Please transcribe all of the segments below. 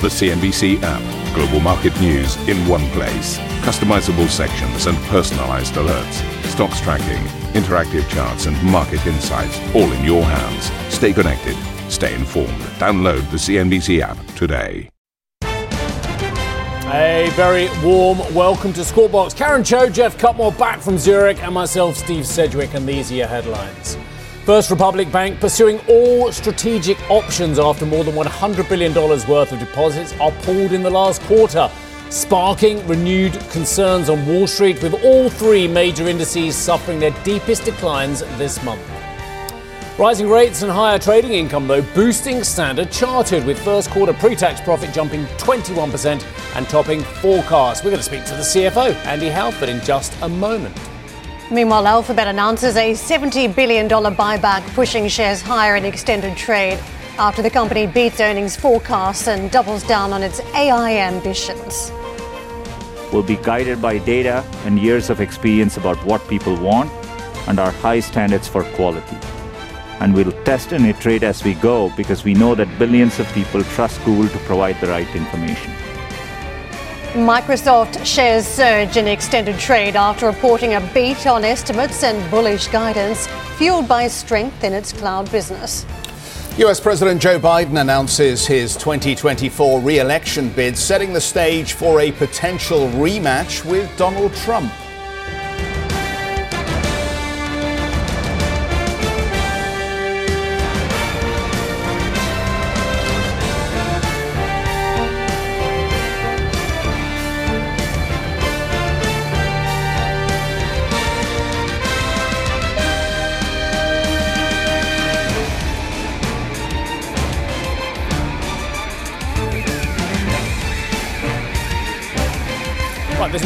The CNBC app. Global market news in one place. Customizable sections and personalized alerts. Stocks tracking, interactive charts, and market insights all in your hands. Stay connected. Stay informed. Download the CNBC app today. A very warm welcome to Squawk Box. Karen Tso, Geoff Cutmore back from Zurich, and myself, Steve Sedgwick, and these are your headlines. First Republic Bank pursuing all strategic options after more than $100 billion worth of deposits are pulled in the last quarter, sparking renewed concerns on Wall Street, with all three major indices suffering their deepest declines this month. Rising rates and higher trading income, though, boosting Standard Chartered, with first quarter pre tax profit jumping 21% and topping forecasts. We're going to speak to the CFO, Andy Halford, in just a moment. Meanwhile, Alphabet announces a $70 billion buyback, pushing shares higher in extended trade after the company beats earnings forecasts and doubles down on its AI ambitions. We'll be guided by data and years of experience about what people want and our high standards for quality. And we'll test and iterate as we go because we know that billions of people trust Google to provide the right information. Microsoft shares surge in extended trade after reporting a beat on estimates and bullish guidance, fueled by strength in its cloud business. US President Joe Biden announces his 2024 re election bid, setting the stage for a potential rematch with Donald Trump.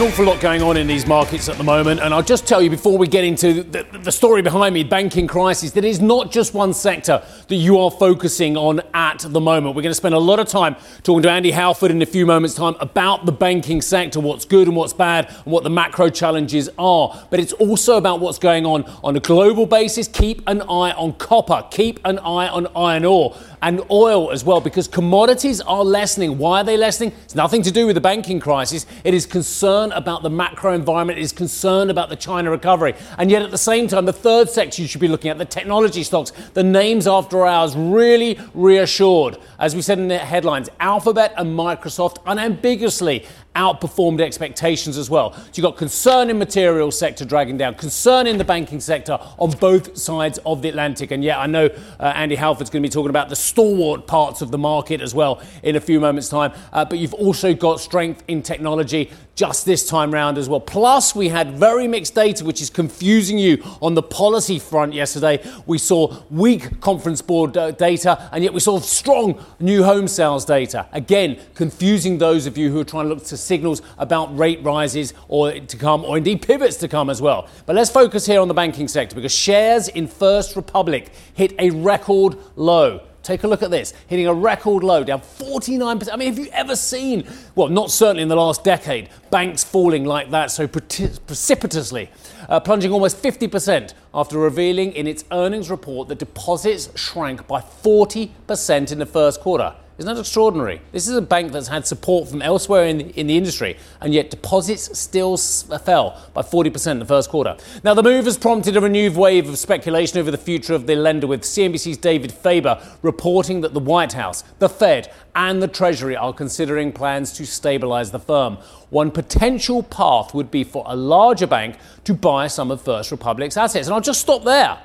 An awful lot going on in these markets at the moment, and I'll just tell you before we get into the, the, story behind me, banking crisis, that is not just one sector that you are focusing on at the moment. We're going to spend a lot of time talking to Andy Halford in a few moments' time about the banking sector, what's good and what's bad, and what the macro challenges are. But it's also about what's going on on a global basis. Keep an eye on copper, keep an eye on iron ore and oil as well, because commodities are lessening. Why are they lessening? It's nothing to do with the banking crisis. It is concern about the macro environment. is concerned about the China recovery. And yet, at the same time, the third sector you should be looking at, the technology stocks, the names after hours, really reassured. As we said in the headlines, Alphabet and Microsoft unambiguously outperformed expectations as well. So you've got concern in materials sector dragging down, concern in the banking sector on both sides of the Atlantic. And yeah, I know uh, Andy Halford's going to be talking about the stalwart parts of the market as well in a few moments' time. Uh, but you've also got strength in technology just this time round as well. Plus, we had very mixed data, which is confusing you on the policy front yesterday. We saw weak conference board uh, data, and yet we saw strong new home sales data. Again, confusing those of you who are trying to look to signals about rate rises or to come, or indeed pivots to come as well. But let's focus here on the banking sector because shares in First Republic hit a record low. Take a look at this, hitting a record low, down 49%. I mean, have you ever seen, well, not certainly in the last decade, banks falling like that so precipitously, uh, plunging almost 50% after revealing in its earnings report that deposits shrank by 40% in the first quarter. Isn't that extraordinary? This is a bank that's had support from elsewhere in, in the industry, and yet deposits still uh, fell by 40% in the first quarter. Now, the move has prompted a renewed wave of speculation over the future of the lender, with CNBC's David Faber reporting that the White House, the Fed, and the Treasury are considering plans to stabilize the firm. One potential path would be for a larger bank to buy some of First Republic's assets. And I'll just stop there.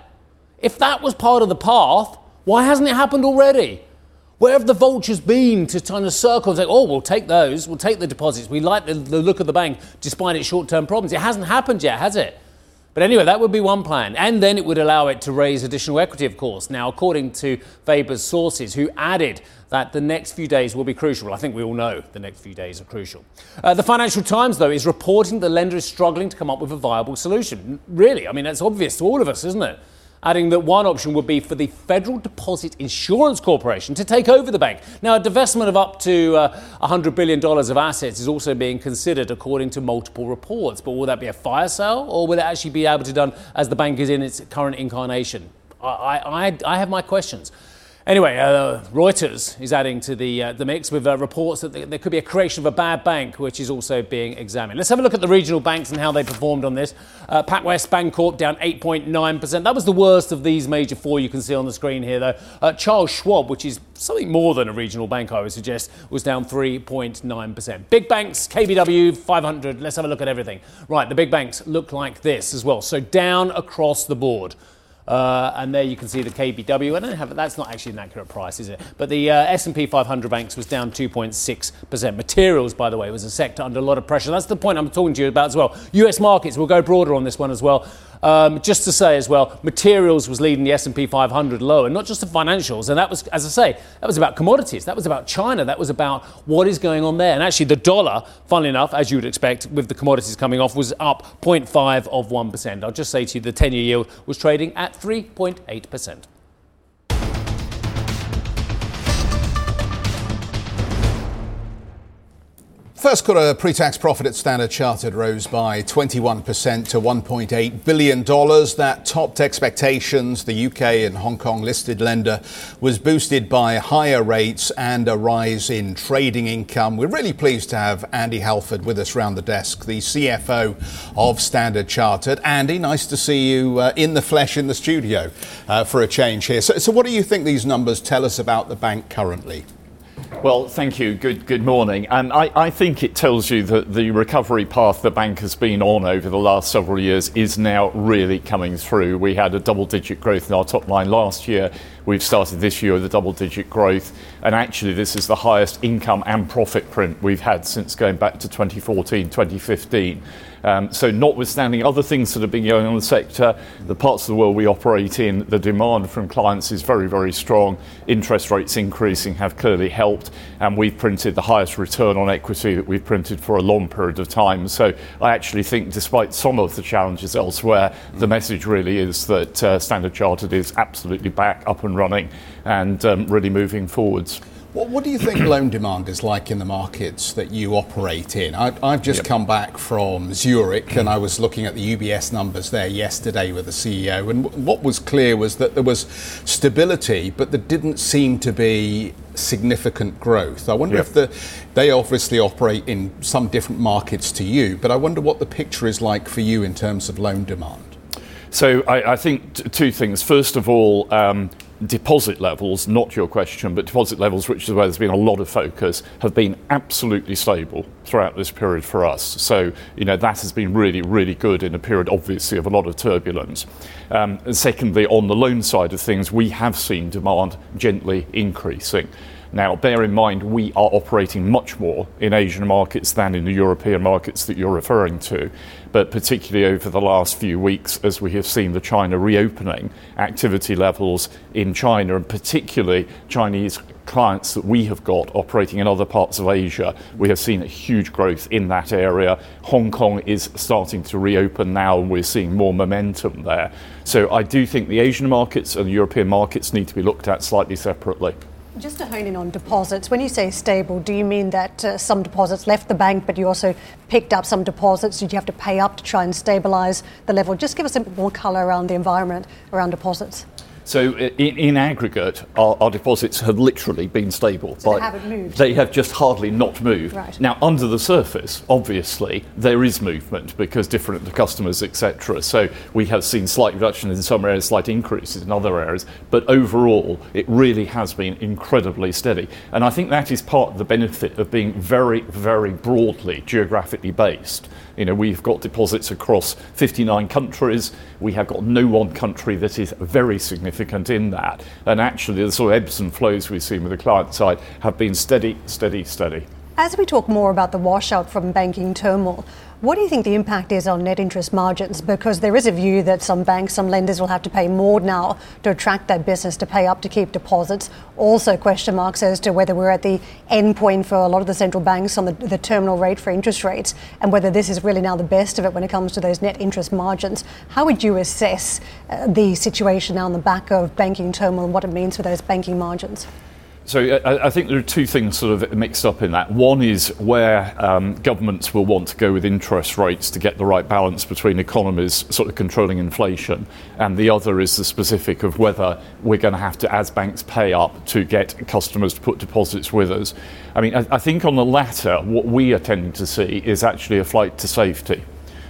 If that was part of the path, why hasn't it happened already? Where have the vultures been to kind of circle and say, oh, we'll take those, we'll take the deposits, we like the, the look of the bank despite its short term problems? It hasn't happened yet, has it? But anyway, that would be one plan. And then it would allow it to raise additional equity, of course. Now, according to Faber's sources, who added that the next few days will be crucial. I think we all know the next few days are crucial. Uh, the Financial Times, though, is reporting the lender is struggling to come up with a viable solution. Really, I mean, that's obvious to all of us, isn't it? Adding that one option would be for the Federal Deposit Insurance Corporation to take over the bank. Now, a divestment of up to uh, $100 billion of assets is also being considered, according to multiple reports. But will that be a fire sale, or will it actually be able to be done as the bank is in its current incarnation? I, I, I have my questions. Anyway, uh, Reuters is adding to the, uh, the mix with uh, reports that there could be a creation of a bad bank, which is also being examined. Let's have a look at the regional banks and how they performed on this. Uh, PacWest Bancorp down 8.9%. That was the worst of these major four you can see on the screen here, though. Uh, Charles Schwab, which is something more than a regional bank, I would suggest, was down 3.9%. Big banks, KBW, 500. Let's have a look at everything. Right, the big banks look like this as well. So down across the board. Uh, and there you can see the KBW. I don't have that's not actually an accurate price, is it? But the uh, S&P 500 banks was down 2.6%. Materials, by the way, was a sector under a lot of pressure. That's the point I'm talking to you about as well. U.S. markets. We'll go broader on this one as well. Um, just to say as well, materials was leading the S&P 500 lower, not just the financials. And that was, as I say, that was about commodities. That was about China. That was about what is going on there. And actually, the dollar, funnily enough, as you would expect, with the commodities coming off, was up 0.5 of 1%. I'll just say to you, the 10-year yield was trading at 3.8%. First quarter pre-tax profit at Standard Chartered rose by 21% to $1.8 billion. That topped expectations. The UK and Hong Kong listed lender was boosted by higher rates and a rise in trading income. We're really pleased to have Andy Halford with us around the desk, the CFO of Standard Chartered. Andy, nice to see you uh, in the flesh in the studio uh, for a change here. So, so what do you think these numbers tell us about the bank currently? Well, thank you. Good, good morning. And I, I, think it tells you that the recovery path the bank has been on over the last several years is now really coming through. We had a double digit growth in our top line last year. We've started this year with a double digit growth. And actually, this is the highest income and profit print we've had since going back to 2014, 2015. Um, so, notwithstanding other things that have been going on in the sector, the parts of the world we operate in, the demand from clients is very, very strong. Interest rates increasing have clearly helped, and we've printed the highest return on equity that we've printed for a long period of time. So, I actually think, despite some of the challenges elsewhere, the message really is that uh, Standard Chartered is absolutely back up and running and um, really moving forwards. What, what, do you think loan demand is like in the markets that you operate in? I, have just yep. come back from Zurich and I was looking at the UBS numbers there yesterday with the CEO. And what was clear was that there was stability, but there didn't seem to be significant growth. I wonder yep. if the, they obviously operate in some different markets to you, but I wonder what the picture is like for you in terms of loan demand. So I, I think t- two things. First of all, um, deposit levels, not your question, but deposit levels, which is where there's been a lot of focus, have been absolutely stable throughout this period for us. So, you know, that has been really, really good in a period, obviously, of a lot of turbulence. Um, and secondly, on the loan side of things, we have seen demand gently increasing. Now, bear in mind, we are operating much more in Asian markets than in the European markets that you're referring to. But particularly over the last few weeks, as we have seen the China reopening, activity levels in China, and particularly Chinese clients that we have got operating in other parts of Asia, we have seen a huge growth in that area. Hong Kong is starting to reopen now, and we're seeing more momentum there. So I do think the Asian markets and the European markets need to be looked at slightly separately. Just to hone in on deposits, when you say stable, do you mean that uh, some deposits left the bank, but you also picked up some deposits? Did you have to pay up to try and stabilise the level? Just give us a bit more colour around the environment around deposits. So in, in aggregate, our, our, deposits have literally been stable. So they haven't moved. They have just hardly not moved. Right. Now, under the surface, obviously, there is movement because different to customers, etc. So we have seen slight reduction in some areas, slight increases in other areas. But overall, it really has been incredibly steady. And I think that is part of the benefit of being very, very broadly geographically based. You know, we've got deposits across 59 countries. We have got no one country that is very significant in that. And actually, the sort of ebbs and flows we've seen with the client side have been steady, steady, steady. As we talk more about the washout from banking turmoil, what do you think the impact is on net interest margins? Because there is a view that some banks, some lenders will have to pay more now to attract that business to pay up to keep deposits. Also, question marks as to whether we're at the end point for a lot of the central banks on the, the terminal rate for interest rates and whether this is really now the best of it when it comes to those net interest margins. How would you assess uh, the situation now on the back of banking turmoil and what it means for those banking margins? So I, I, think there are two things sort of mixed up in that. One is where um, governments will want to go with interest rates to get the right balance between economies sort of controlling inflation, and the other is the specific of whether we're going to have to, as banks pay up, to get customers to put deposits with us. I mean, I, I think on the latter, what we are tending to see is actually a flight to safety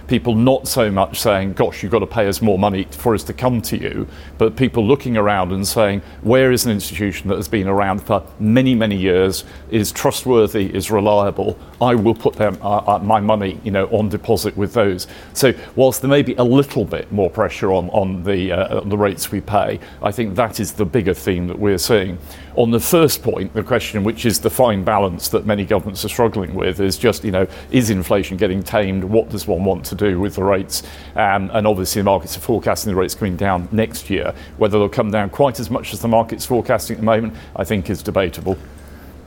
people not so much saying, gosh, you've got to pay us more money for us to come to you, but people looking around and saying, where is an institution that has been around for many, many years, is trustworthy, is reliable, I will put them, uh, uh, my money you know, on deposit with those. So, whilst there may be a little bit more pressure on, on the, uh, the rates we pay, I think that is the bigger theme that we're seeing. On the first point, the question, which is the fine balance that many governments are struggling with, is just, you know, is inflation getting tamed? What does one want to do with the rates? Um, and obviously, the markets are forecasting the rates coming down next year. Whether they'll come down quite as much as the market's forecasting at the moment, I think is debatable.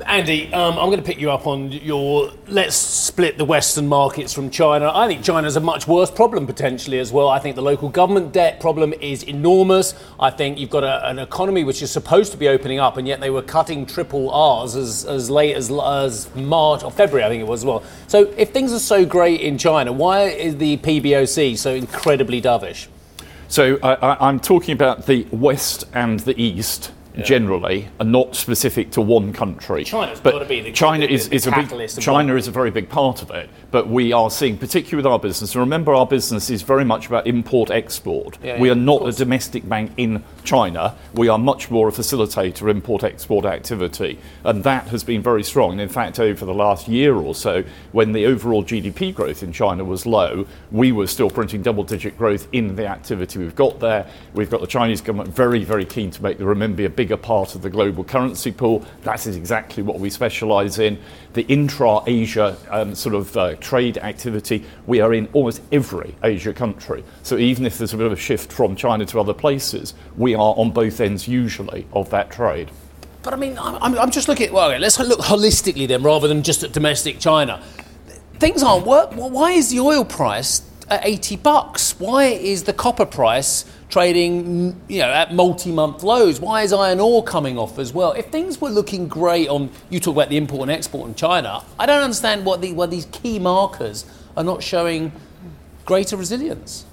Andy, um, I'm going to pick you up on your let's split the Western markets from China. I think China's a much worse problem potentially as well. I think the local government debt problem is enormous. I think you've got a, an economy which is supposed to be opening up, and yet they were cutting triple R's as, as late as, as March or February, I think it was as well. So if things are so great in China, why is the PBOC so incredibly dovish? So I, I'm talking about the West and the East yeah. generally are not specific to one country. China's but got to be the China is, is a big China is a very big part of it. But we are seeing, particularly with our business, and remember our business is very much about import export. Yeah, we yeah, are not a domestic bank in China. We are much more a facilitator of import export activity, and that has been very strong. And in fact, over the last year or so, when the overall GDP growth in China was low, we were still printing double-digit growth in the activity we've got there. We've got the Chinese government very, very keen to make the renminbi a bigger part of the global currency pool. That is exactly what we specialise in. The intra-Asia um, sort of uh, trade activity, we are in almost every Asia country. So even if there's a bit of a shift from China to other places, we are on both ends usually of that trade. But I mean, I'm, I'm just looking well, let's look holistically then rather than just at domestic China. Things aren't work. Why is the oil price at 80 bucks? Why is the copper price trading you know, at multi month lows? Why is iron ore coming off as well? If things were looking great on, you talk about the import and export in China, I don't understand what, the, what these key markers are not showing greater resilience.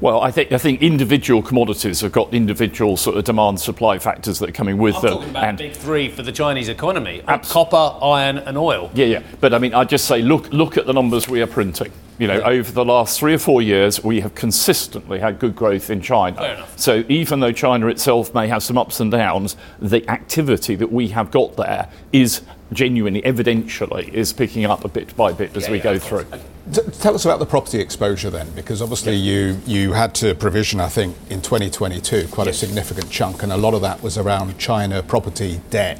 Well, I think I think individual commodities have got individual sort of demand supply factors that are coming with I'm them. Talking about and big three for the Chinese economy: uh, abs- copper, iron, and oil. Yeah, yeah. But I mean, I just say, look, look at the numbers we are printing. You know, yeah. over the last three or four years, we have consistently had good growth in China. So even though China itself may have some ups and downs, the activity that we have got there is genuinely, evidentially, is picking up a bit by bit as yeah, we yeah, go through. T- tell us about the property exposure then, because obviously you, you had to provision, I think, in 2022 quite yes. a significant chunk, and a lot of that was around China property debt.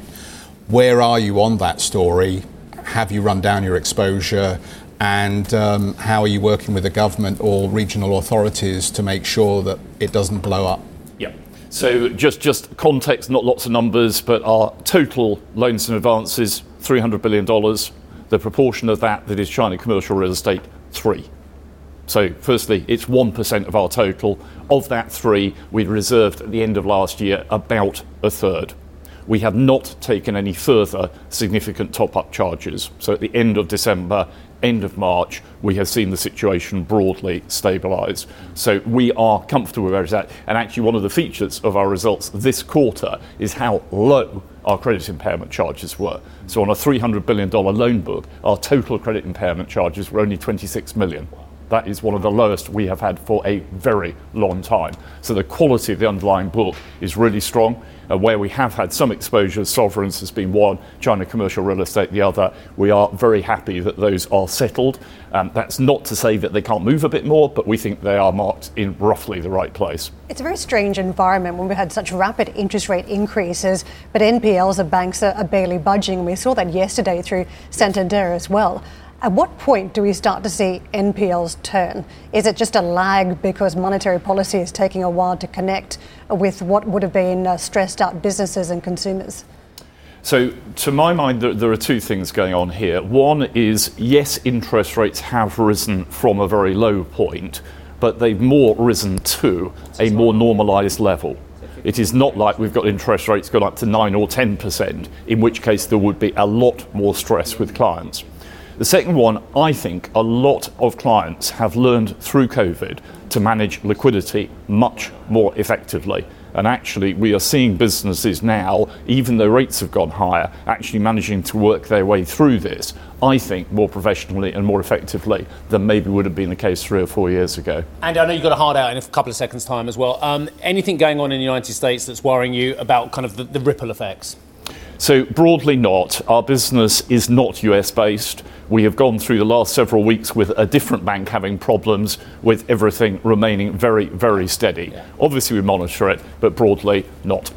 Where are you on that story? Have you run down your exposure? and um, how are you working with the government or regional authorities to make sure that it doesn't blow up? Yeah. So just just context, not lots of numbers, but our total loans and advances, $300 billion. The proportion of that that is China commercial real estate, three. So firstly, it's 1% of our total. Of that three, we reserved at the end of last year about a third. We have not taken any further significant top-up charges. So at the end of December, end of March, we have seen the situation broadly stabilise. So we are comfortable where it's at. And actually, one of the features of our results this quarter is how low our credit impairment charges were. So on a $300 billion loan book, our total credit impairment charges were only 26 million. That is one of the lowest we have had for a very long time. So the quality of the underlying book is really strong. Uh, where we have had some exposure, sovereigns has been one, China commercial real estate the other. We are very happy that those are settled. Um, that's not to say that they can't move a bit more, but we think they are marked in roughly the right place. It's a very strange environment when we had such rapid interest rate increases, but NPLs of banks are, are barely budging. We saw that yesterday through Santander as well. At what point do we start to see NPLs turn? Is it just a lag because monetary policy is taking a while to connect with what would have been uh, stressed out businesses and consumers? So, to my mind, there, are two things going on here. One is yes, interest rates have risen from a very low point, but they've more risen to a more normalised level It is not like we've got interest rates gone up to 9 or 10%, in which case there would be a lot more stress with clients. The second one, I think a lot of clients have learned through COVID to manage liquidity much more effectively. And actually, we are seeing businesses now, even though rates have gone higher, actually managing to work their way through this, I think, more professionally and more effectively than maybe would have been the case three or four years ago. And I know you've got a hard out in a couple of seconds' time as well. Um, anything going on in the United States that's worrying you about kind of the, the ripple effects? So, broadly, not. Our business is not US based. We have gone through the last several weeks with a different bank having problems, with everything remaining very, very steady. Yeah. Obviously, we monitor it, but broadly, not.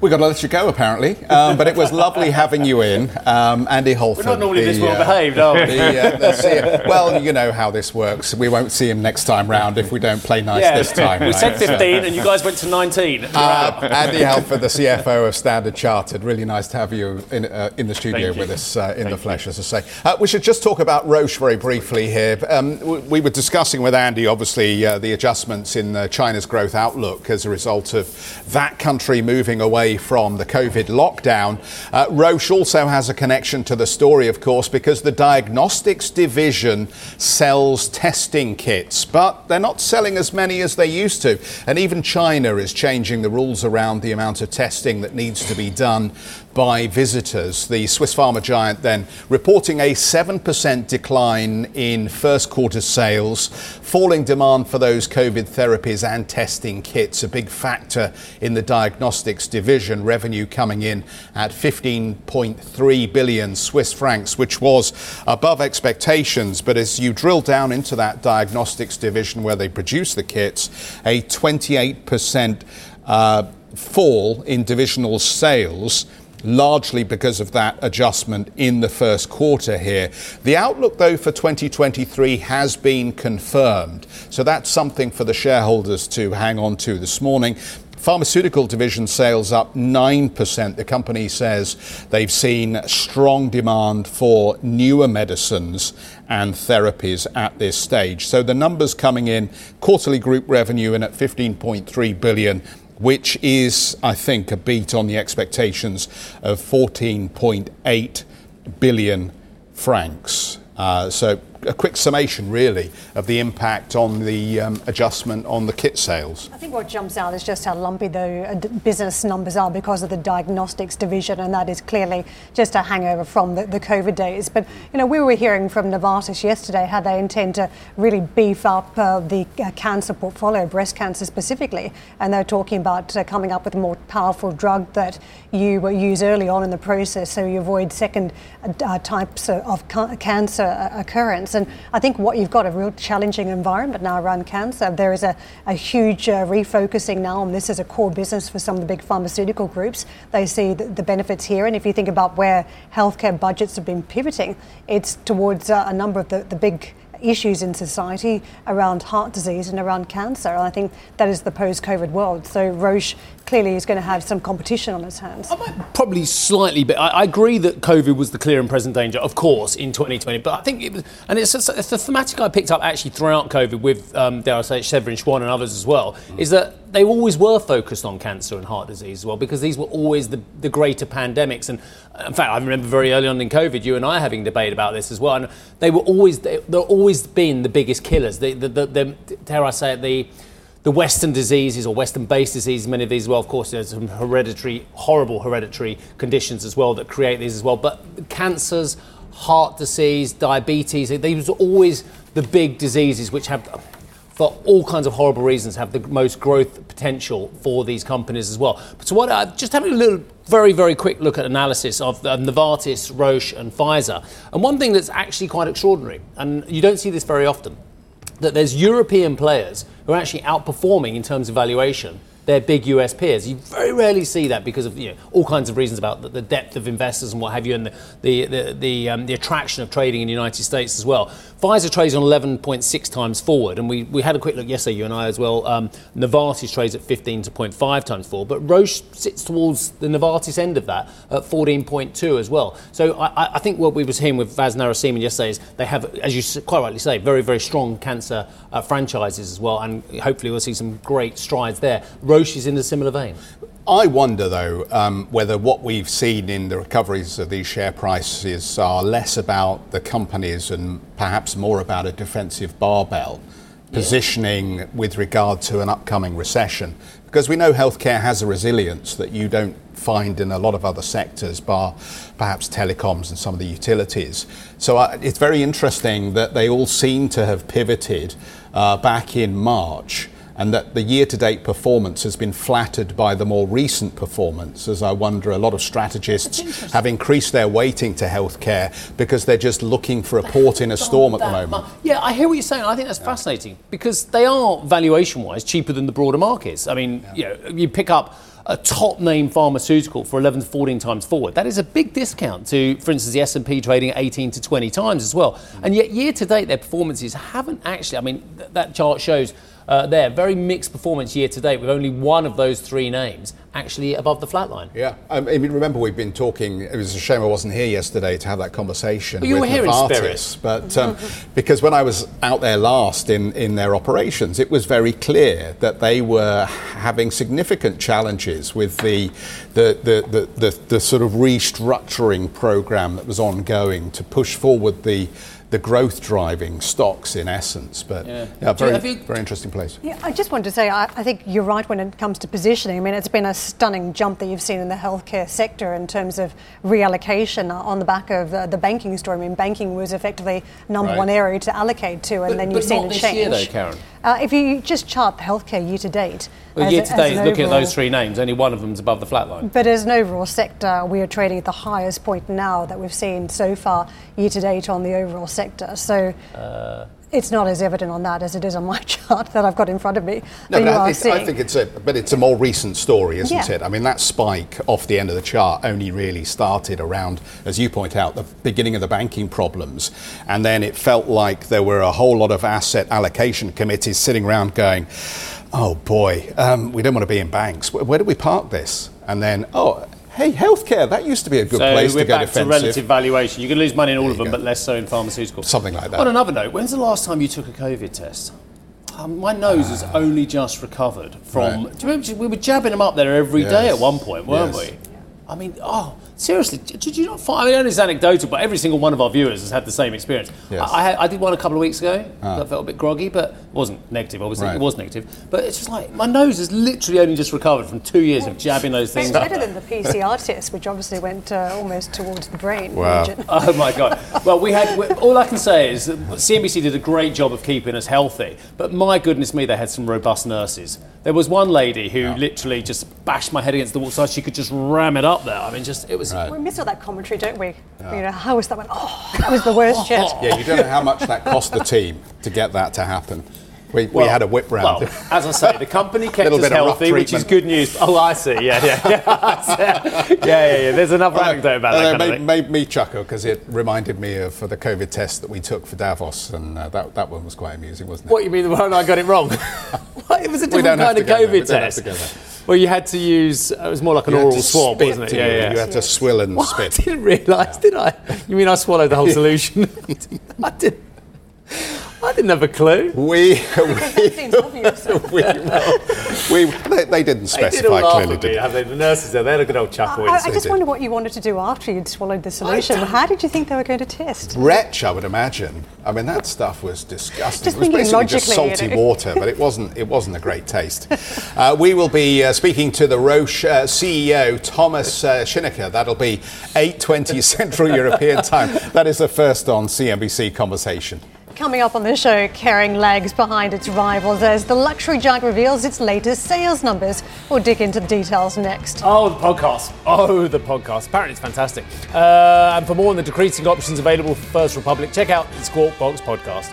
We've got to let you go, apparently. Um, but it was lovely having you in. Um, Andy Halford. We're not normally the, this well uh, behaved, are we? The, uh, well, you know how this works. We won't see him next time round if we don't play nice yeah, this time. We right? said 15 and you guys went to 19. Uh, Andy Halford, the CFO of Standard Chartered. Really nice to have you in, uh, in the studio with us uh, in Thank the flesh, you. as I say. Uh, we should just talk about Roche very briefly here. Um, we were discussing with Andy, obviously, the adjustments in China's growth outlook as a result of that country moving away from the COVID COVID lockdown. Uh, Roche also has a connection to the story, of course, because the diagnostics division sells testing kits, but they're not selling as many as they used to. And even China is changing the rules around the amount of testing that needs to be done by visitors. The Swiss pharma giant then reporting a 7% decline in first quarter sales, falling demand for those COVID therapies and testing kits, a big factor in the diagnostics division. Revenue coming in at 15.3 billion Swiss francs, which was above expectations. But as you drill down into that diagnostics division where they produce the kits, a 28% uh, fall in divisional sales largely because of that adjustment in the first quarter here. The outlook, though, for 2023 has been confirmed. So that's something for the shareholders to hang on to this morning. Pharmaceutical division sales up 9%. The company says they've seen strong demand for newer medicines and therapies at this stage. So the numbers coming in quarterly group revenue in at 15.3 billion which is, I think, a beat on the expectations of 14.8 billion francs. Uh, so a quick summation, really, of the impact on the um, adjustment on the kit sales. I think what jumps out is just how lumpy the uh, business numbers are because of the diagnostics division, and that is clearly just a hangover from the, the COVID days. But you know, we were hearing from Novartis yesterday how they intend to really beef up uh, the uh, cancer portfolio, breast cancer specifically, and they're talking about uh, coming up with a more powerful drug that you use early on in the process, so you avoid second uh, types of ca- cancer occurrence. And I think what you've got a real challenging environment now around cancer. There is a, a huge uh, refocusing now on this as a core business for some of the big pharmaceutical groups. They see the, the benefits here. And if you think about where healthcare budgets have been pivoting, it's towards uh, a number of the, the big issues in society around heart disease and around cancer. And I think that is the post COVID world. So Roche clearly is going to have some competition on its hands. Probably slightly, but I, I, agree that COVID was the clear and present danger, of course, in 2020. But I think it was, and it's a, it's a thematic I picked up actually throughout COVID with, um, dare I say, Severin Schwan and others as well, mm. is that they always were focused on cancer and heart disease as well, because these were always the, the greater pandemics. And uh, in fact, I remember very early on in COVID, you and I having debate about this as well. And they were always, they, they're always been the biggest killers. The, the, the, the dare I say it, the the Western diseases or Western-based diseases, many of these as well. Of course, there's some hereditary, horrible hereditary conditions as well that create these as well. But cancers, heart disease, diabetes, these were always the big diseases which have, for all kinds of horrible reasons, have the most growth potential for these companies as well. So what, uh, just having a little very, very quick look at analysis of uh, Novartis, Roche and Pfizer. And one thing that's actually quite extraordinary, and you don't see this very often, that there's European players who are actually outperforming in terms of valuation their big US peers. You very rarely see that because of you know, all kinds of reasons about the, the, depth of investors and what have you, and the the the, the, um, the, attraction of trading in the United States as well. Pfizer trades on 11.6 times forward, and we, we had a quick look yesterday, you and I as well. Um, Novartis trades at 15.5 times forward, but Roche sits towards the Novartis end of that at 14.2 as well. So I, I think what we were hearing with Vas Narasimhan yesterday is they have, as you quite rightly say, very very strong cancer uh, franchises as well, and hopefully we'll see some great strides there. Roche is in a similar vein. I wonder, though, um, whether what we've seen in the recoveries of these share prices are less about the companies and perhaps more about a defensive barbell positioning with regard to an upcoming recession. Because we know healthcare has a resilience that you don't find in a lot of other sectors, bar perhaps telecoms and some of the utilities. So uh, it's very interesting that they all seem to have pivoted uh, back in March and that the year to date performance has been flattered by the more recent performance, as I wonder a lot of strategists have increased their weighting to healthcare because they're just looking for a port in a storm at the moment. Yeah, I hear what you're saying. I think that's fascinating because they are valuation wise cheaper than the broader markets. I mean, you know, you pick up a top name pharmaceutical for 11 to 14 times forward. That is a big discount to, for instance, the S&P trading at 18 to 20 times as well. Mm. And yet year to date, their performances haven't actually, I mean, th- that chart shows uh, there. Very mixed performance year to date with only one of those three names actually above the flat line. Yeah, I mean, remember we've been talking. It was a shame I wasn't here yesterday to have that conversation. But you with were here in Novartis, spirit. but um, because when I was out there last in, in their operations, it was very clear that they were having significant challenges with the the the, the, the, the sort of restructuring program that was ongoing to push forward the the growth driving stocks in essence. But Yeah. yeah, very you- very interesting place. Yeah, I just wanted to say, I, I think you're right when it comes to positioning. I mean, it's been a stunning jump that you've seen in the healthcare sector in terms of reallocation on the back of uh, the banking story. I mean, banking was effectively number Right. one area to allocate to, and But- then you've seen not a this change. year though, Karen. Uh, if you just chart the healthcare year to date, Well, year to date, looking at those three names, only one of them is above the flat line. But as an overall sector, we are trading at the highest point now that we've seen so far year to date on the overall sector. So Uh, it's not as evident on that as it is on my chart that I've got in front of me. No, but I, are I think it's a, but it's a more recent story, isn't Yeah. it? I mean, that spike off the end of the chart only really started around, as you point out, the beginning of the banking problems, and then it felt like there were a whole lot of asset allocation committees sitting around going, "Oh boy, um, we don't want to be in banks. Where, where do we park this?" And then, "Oh, hey, healthcare. That used to be a good so place to go back defensive." to relative valuation. You can lose money in all of them, go. but less so in pharmaceuticals. Something like that. On another note, when's the last time you took a COVID test? Um, my nose has only just recovered from. Right. Do you remember we were jabbing them up there every day Yes. at one point, weren't Yes. we? I mean, oh, seriously, did did you not find? I mean, I it's anecdotal, but every single one of our viewers has had the same experience. Yes. Ah. I, I, I did one a couple of weeks ago. I felt a bit groggy, but it wasn't negative. Obviously, Right. it was negative. But it's just like my nose has literally only just recovered from two years of jabbing those things up. better than the PCR test, which obviously went uh, almost towards the brain Wow. region. Oh my god! Well, we had. we- All I can say is that CNBC did a great job of keeping us healthy, but my goodness me, they had some robust nurses. There was one lady who literally just bashed my head against the wall so she could just ram it up there. I mean, just it was. We miss all that commentary, don't we? You know, how was that one? Oh, that was the worst yet. Yeah, you don't know how much that cost the team to get that to happen. We, we had a whip round. Well, as I say, the company kept Little us bit of rough healthy, which is good news. Oh, I see. Yeah, yeah, yeah. yeah, yeah, yeah. There's another anecdote about that it made, made me chuckle because it reminded me of uh, the COVID test that we took for Davos, and uh, that, that one was quite amusing, wasn't it? What you mean the one I got it wrong? What? it was a different kind of go there. We COVID don't have test. To go there. Well, you had to use. It was more like an You oral swab, wasn't it? Yeah, you? yeah. You had to swill and spit. I didn't realise, did I? You mean I swallowed the whole solution? I didn't. I didn't have a clue. We, It seems we, well, we they, they didn't They did specify all laugh clearly, at me. did Have they? The nurses there, they had a good old chuckle. I, I in. just did. wonder what you wanted to do after you'd swallowed the solution. How did you think they were going to test? Wretch, I would imagine. I mean, that stuff was disgusting. Just it was basically just logically, you salty know. water, but it wasn't. It wasn't a great taste. Uh, we will be uh, speaking to the Roche uh, CEO Thomas uh, Schinecker. That'll be 8:20 Central European Time. That is the first on CNBC conversation. Coming up on the show, Kering lags behind its rivals as the luxury giant reveals its latest sales numbers. We'll dig into the details next. Oh, the podcast. Oh, the podcast. Apparently, it's fantastic. Uh, and for more on the decreasing options available for First Republic, check out the Squawk Box podcast.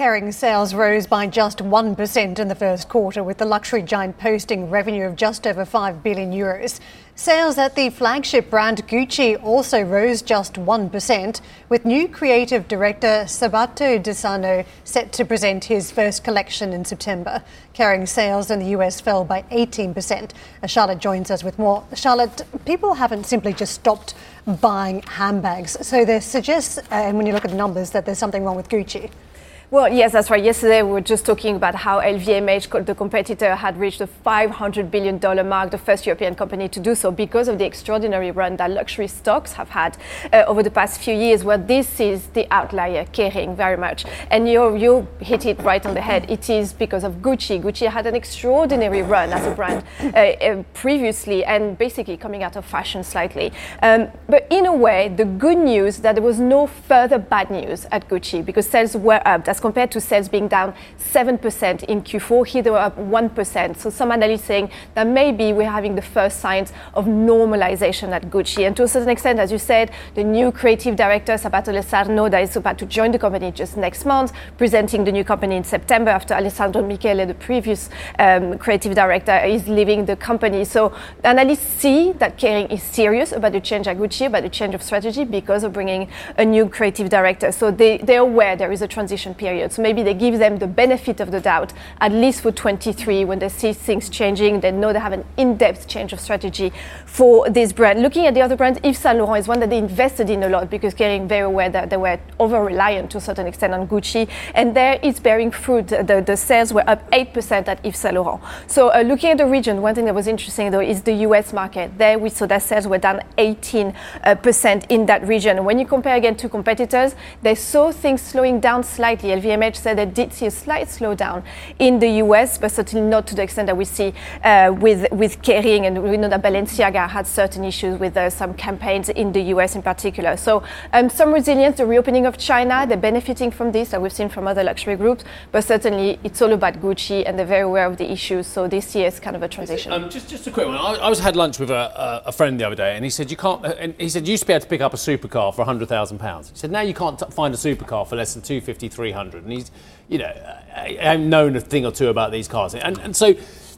Kering sales rose by just 1% in the first quarter, with the luxury giant posting revenue of just over 5 billion euros. Sales at the flagship brand Gucci also rose just 1%, with new creative director Sabato De Sarno set to present his first collection in September. Kering sales in the US fell by 18%. Charlotte joins us with more. Charlotte, people haven't simply just stopped buying handbags, so this suggests, uh, and when you look at the numbers, that there's something wrong with Gucci. Well, yes, that's right. Yesterday we were just talking about how LVMH, the competitor, had reached the $500 billion mark, the first European company to do so because of the extraordinary run that luxury stocks have had uh, over the past few years, where this is the outlier, Kering, very much. And you, you hit it right on the head. It is because of Gucci. Gucci had an extraordinary run as a brand uh, uh, previously and basically coming out of fashion slightly. Um, but in a way, the good news that there was no further bad news at Gucci because sales were up. That's compared to sales being down 7% in Q4. Here they were up 1%. So some analysts saying that maybe we're having the first signs of normalization at Gucci. And to a certain extent, as you said, the new creative director, Sabato De Sarno, that is about to join the company just next month, presenting the new company in September after Alessandro Michele, the previous um, creative director, is leaving the company. So analysts see that Kering is serious about the change at Gucci, about the change of strategy because of bringing a new creative director. So they, they're aware there is a transition period period. So maybe they give them the benefit of the doubt, at least for 23, when they see things changing, they know they have an in depth change of strategy for this brand. Looking at the other brands, Yves Saint Laurent is one that they invested in a lot because getting very aware that they were over reliant to a certain extent on Gucci. And there it's bearing fruit. The, the sales were up 8% at Yves Saint Laurent. So uh, looking at the region, one thing that was interesting though is the US market. There we saw that sales were down 18% uh, in that region. When you compare again to competitors, they saw things slowing down slightly. LVMH said they did see a slight slowdown in the US, but certainly not to the extent that we see uh, with, with Kering. And we know that Balenciaga had certain issues with uh, some campaigns in the US in particular. So um, some resilience, the reopening of China, they're benefiting from this, that we've seen from other luxury groups. But certainly it's all about Gucci and they're very aware of the issues. So this year is kind of a transition. Um, just, just a quick one. I, I was had lunch with a, a, friend the other day and he said, you can't, uh, and he said, you used to be able to pick up a supercar for £100,000. He said, now you can't t- find a supercar for less than 250, 300. And he's, you know, I, I've known a thing or two about these cars. And, and so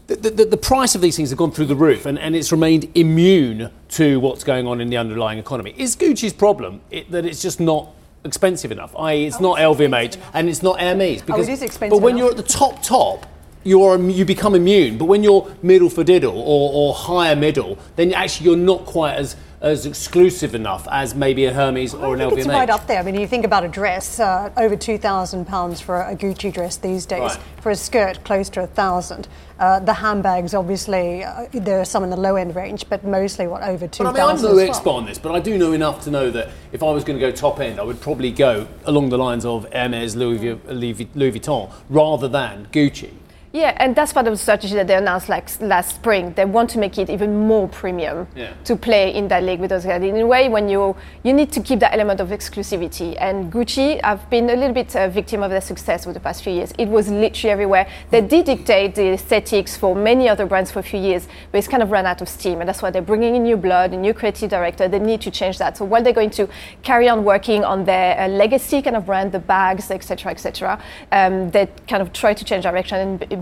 the, the, the, price of these things have gone through the roof and, and it's remained immune to what's going on in the underlying economy. Is Gucci's problem it, that it's just not expensive enough? I.e., it's oh, not it's LVMH and it's not Hermes. Because, oh, it is expensive But when enough. you're at the top, top, you're, you become immune. But when you're middle for diddle or, or higher middle, then actually you're not quite as as exclusive enough as maybe a Hermes or an LVMH. It's right up there. I mean, you think about a dress, uh, over two thousand pounds for a Gucci dress these days. Right. For a skirt, close to a thousand. Uh, the handbags, obviously, uh, there are some in the low end range, but mostly what over two thousand. I mean, I'm no expert on this, but I do know enough to know that if I was going to go top end, I would probably go along the lines of Hermes, Louis, Louis Vuitton, rather than Gucci. Yeah, and that's part of the strategy that they announced like last spring. They want to make it even more premium yeah. to play in that league with those guys. In a way, when you you need to keep that element of exclusivity. And Gucci have been a little bit a victim of their success over the past few years. It was literally everywhere. They did dictate the aesthetics for many other brands for a few years, but it's kind of run out of steam. And that's why they're bringing in new blood, a new creative director. They need to change that. So while they're going to carry on working on their uh, legacy kind of brand, the bags, etc., etc., um, they kind of try to change direction and